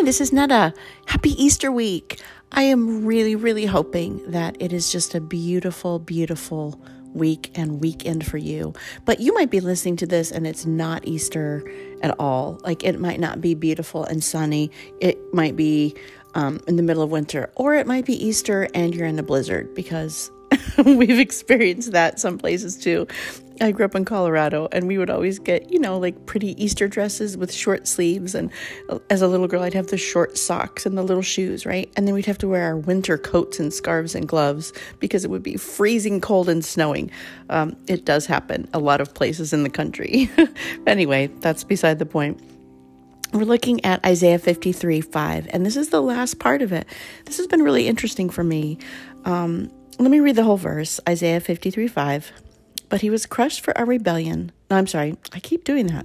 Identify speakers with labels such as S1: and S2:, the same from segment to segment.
S1: Hi, this is Netta. Happy Easter week. I am really, really hoping that it is just a beautiful, beautiful week and weekend for you. But you might be listening to this and it's not Easter at all. Like it might not be beautiful and sunny. It might be um, in the middle of winter, or it might be Easter and you're in a blizzard because we've experienced that some places too. I grew up in Colorado and we would always get, you know, like pretty Easter dresses with short sleeves. And as a little girl, I'd have the short socks and the little shoes, right? And then we'd have to wear our winter coats and scarves and gloves because it would be freezing cold and snowing. Um, it does happen a lot of places in the country. anyway, that's beside the point. We're looking at Isaiah 53 5, and this is the last part of it. This has been really interesting for me. Um, let me read the whole verse Isaiah 53 5. But he was crushed for our rebellion. No, I'm sorry, I keep doing that.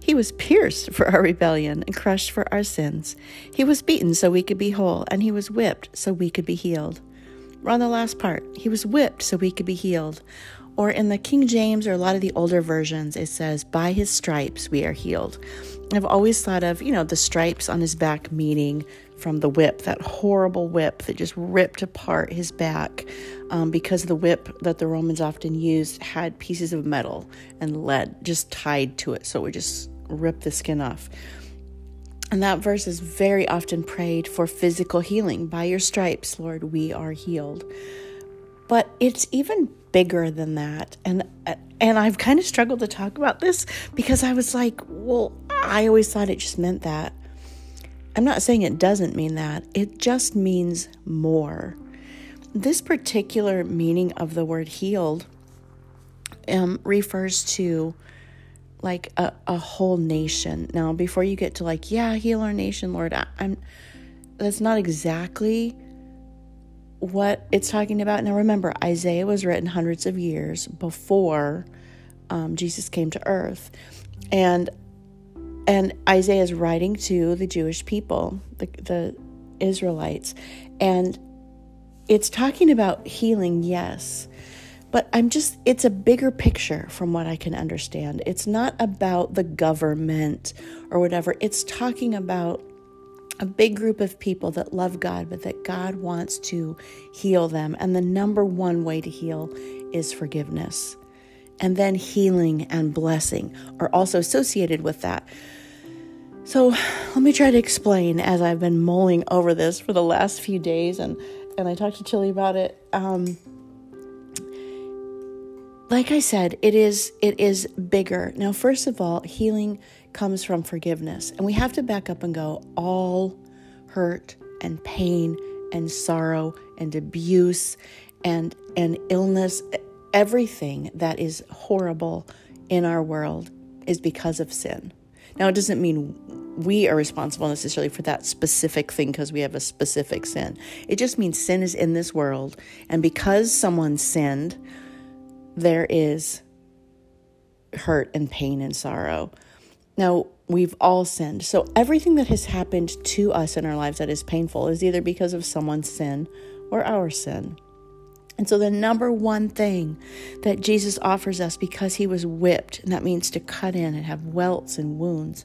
S1: He was pierced for our rebellion and crushed for our sins. He was beaten so we could be whole, and he was whipped so we could be healed. We're on the last part. He was whipped so we could be healed. Or in the King James or a lot of the older versions, it says, By his stripes we are healed. I've always thought of, you know, the stripes on his back meaning from the whip, that horrible whip that just ripped apart his back um, because the whip that the Romans often used had pieces of metal and lead just tied to it. So it would just rip the skin off. And that verse is very often prayed for physical healing. By your stripes, Lord, we are healed. But it's even bigger than that. And and I've kind of struggled to talk about this because I was like, well, I always thought it just meant that. I'm not saying it doesn't mean that. It just means more. This particular meaning of the word healed um, refers to like a, a whole nation. Now, before you get to like, yeah, heal our nation, Lord, I, I'm that's not exactly what it's talking about. Now, remember, Isaiah was written hundreds of years before um, Jesus came to earth, and and Isaiah is writing to the Jewish people, the, the Israelites, and it's talking about healing, yes, but I'm just, it's a bigger picture from what I can understand. It's not about the government or whatever, it's talking about a big group of people that love God, but that God wants to heal them. And the number one way to heal is forgiveness. And then healing and blessing are also associated with that. So let me try to explain as I've been mulling over this for the last few days and and I talked to Chili about it. Um, like I said, it is it is bigger. Now, first of all, healing comes from forgiveness, and we have to back up and go all hurt and pain and sorrow and abuse and and illness, everything that is horrible in our world is because of sin. Now, it doesn't mean we are responsible necessarily for that specific thing because we have a specific sin. It just means sin is in this world. And because someone sinned, there is hurt and pain and sorrow. Now, we've all sinned. So everything that has happened to us in our lives that is painful is either because of someone's sin or our sin. And so, the number one thing that Jesus offers us because he was whipped, and that means to cut in and have welts and wounds,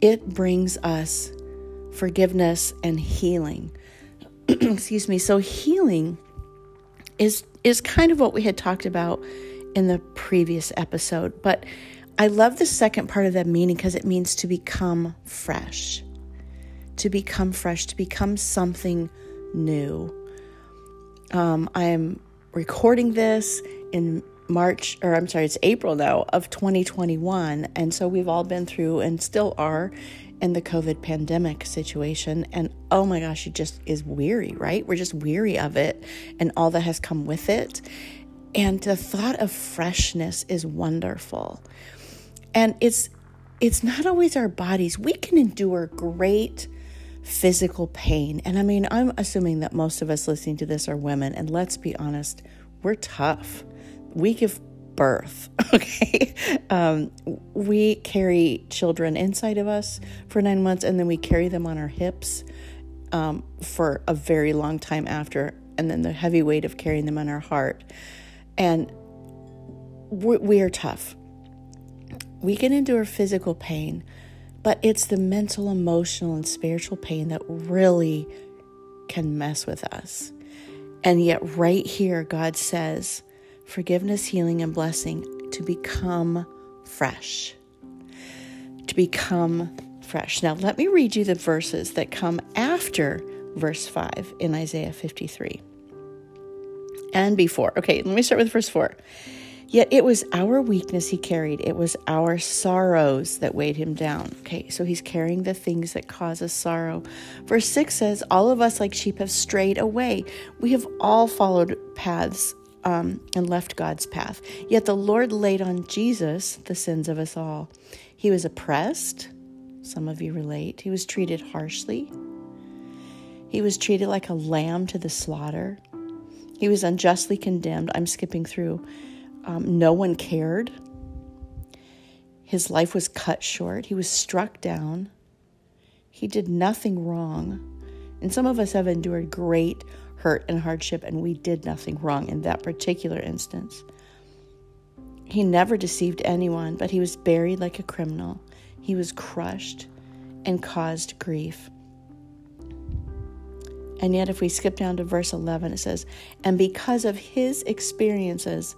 S1: it brings us forgiveness and healing. Excuse me. So, healing is, is kind of what we had talked about in the previous episode, but I love the second part of that meaning because it means to become fresh, to become fresh, to become something new. Um, I am recording this in March, or I'm sorry, it's April now of 2021. And so we've all been through and still are in the COVID pandemic situation. And oh my gosh, it just is weary, right? We're just weary of it and all that has come with it. And the thought of freshness is wonderful. And it's it's not always our bodies. We can endure great physical pain. And I mean, I'm assuming that most of us listening to this are women, and let's be honest, we're tough. We give birth, okay? Um, we carry children inside of us for nine months, and then we carry them on our hips um, for a very long time after, and then the heavy weight of carrying them on our heart. And we, we are tough. We can endure physical pain, But it's the mental, emotional, and spiritual pain that really can mess with us. And yet, right here, God says forgiveness, healing, and blessing to become fresh. To become fresh. Now, let me read you the verses that come after verse 5 in Isaiah 53 and before. Okay, let me start with verse 4. Yet it was our weakness he carried, it was our sorrows that weighed him down. Okay, so he's carrying the things that cause us sorrow. Verse 6 says, All of us like sheep have strayed away. We have all followed paths um, and left God's path. Yet the Lord laid on Jesus the sins of us all. He was oppressed. Some of you relate. He was treated harshly. He was treated like a lamb to the slaughter. He was unjustly condemned. I'm skipping through. Um, no one cared. His life was cut short. He was struck down. He did nothing wrong. And some of us have endured great hurt and hardship, and we did nothing wrong in that particular instance. He never deceived anyone, but he was buried like a criminal. He was crushed and caused grief. And yet, if we skip down to verse 11, it says, And because of his experiences,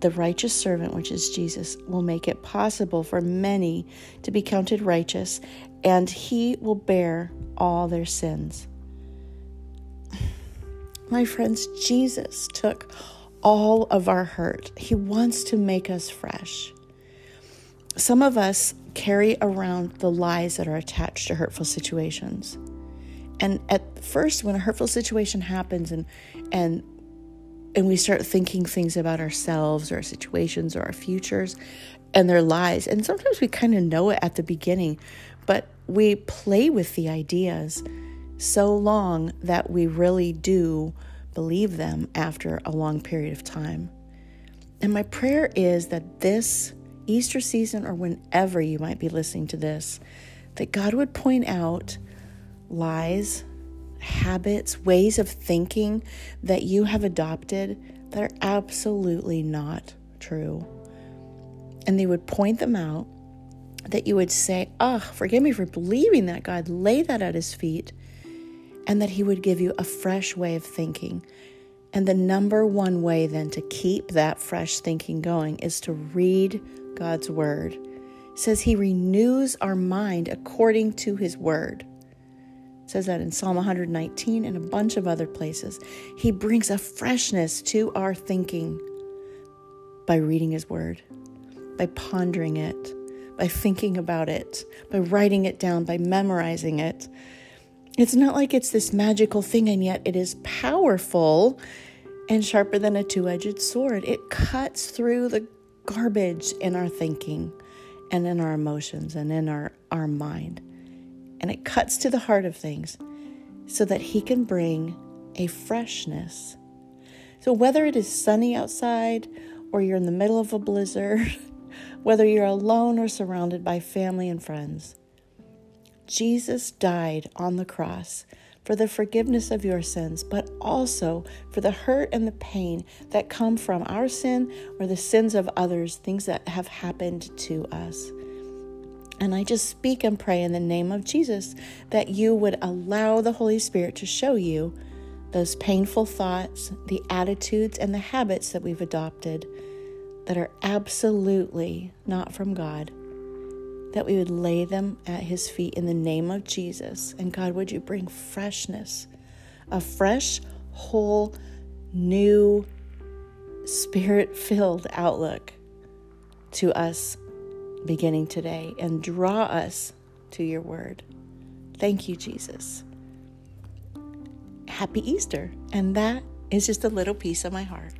S1: the righteous servant, which is Jesus, will make it possible for many to be counted righteous, and he will bear all their sins. My friends, Jesus took all of our hurt. He wants to make us fresh. Some of us carry around the lies that are attached to hurtful situations. And at first, when a hurtful situation happens and and and we start thinking things about ourselves or our situations or our futures and their lies, and sometimes we kind of know it at the beginning, but we play with the ideas so long that we really do believe them after a long period of time. And my prayer is that this Easter season or whenever you might be listening to this, that God would point out lies, habits, ways of thinking that you have adopted that are absolutely not true. And they would point them out, that you would say, Oh, forgive me for believing that, God. Lay that at his feet. And that he would give you a fresh way of thinking. And the number one way then to keep that fresh thinking going is to read God's word. It says he renews our mind according to his word says that in Psalm 119 and a bunch of other places. He brings a freshness to our thinking by reading His Word, by pondering it, by thinking about it, by writing it down, by memorizing it. It's not like it's this magical thing, and yet it is powerful and sharper than a two edged sword. It cuts through the garbage in our thinking and in our emotions and in our, our mind and it cuts to the heart of things so that He can bring a freshness. So, whether it is sunny outside or you're in the middle of a blizzard, whether you're alone or surrounded by family and friends, Jesus died on the cross for the forgiveness of your sins, but also for the hurt and the pain that come from our sin or the sins of others, things that have happened to us. And I just speak and pray in the name of Jesus that you would allow the Holy Spirit to show you those painful thoughts, the attitudes, and the habits that we've adopted that are absolutely not from God. That we would lay them at His feet in the name of Jesus. And God, would you bring freshness, a fresh, whole, new, spirit filled outlook to us beginning today and draw us to your word. Thank you, Jesus. Happy Easter. And that is just a little piece of my heart.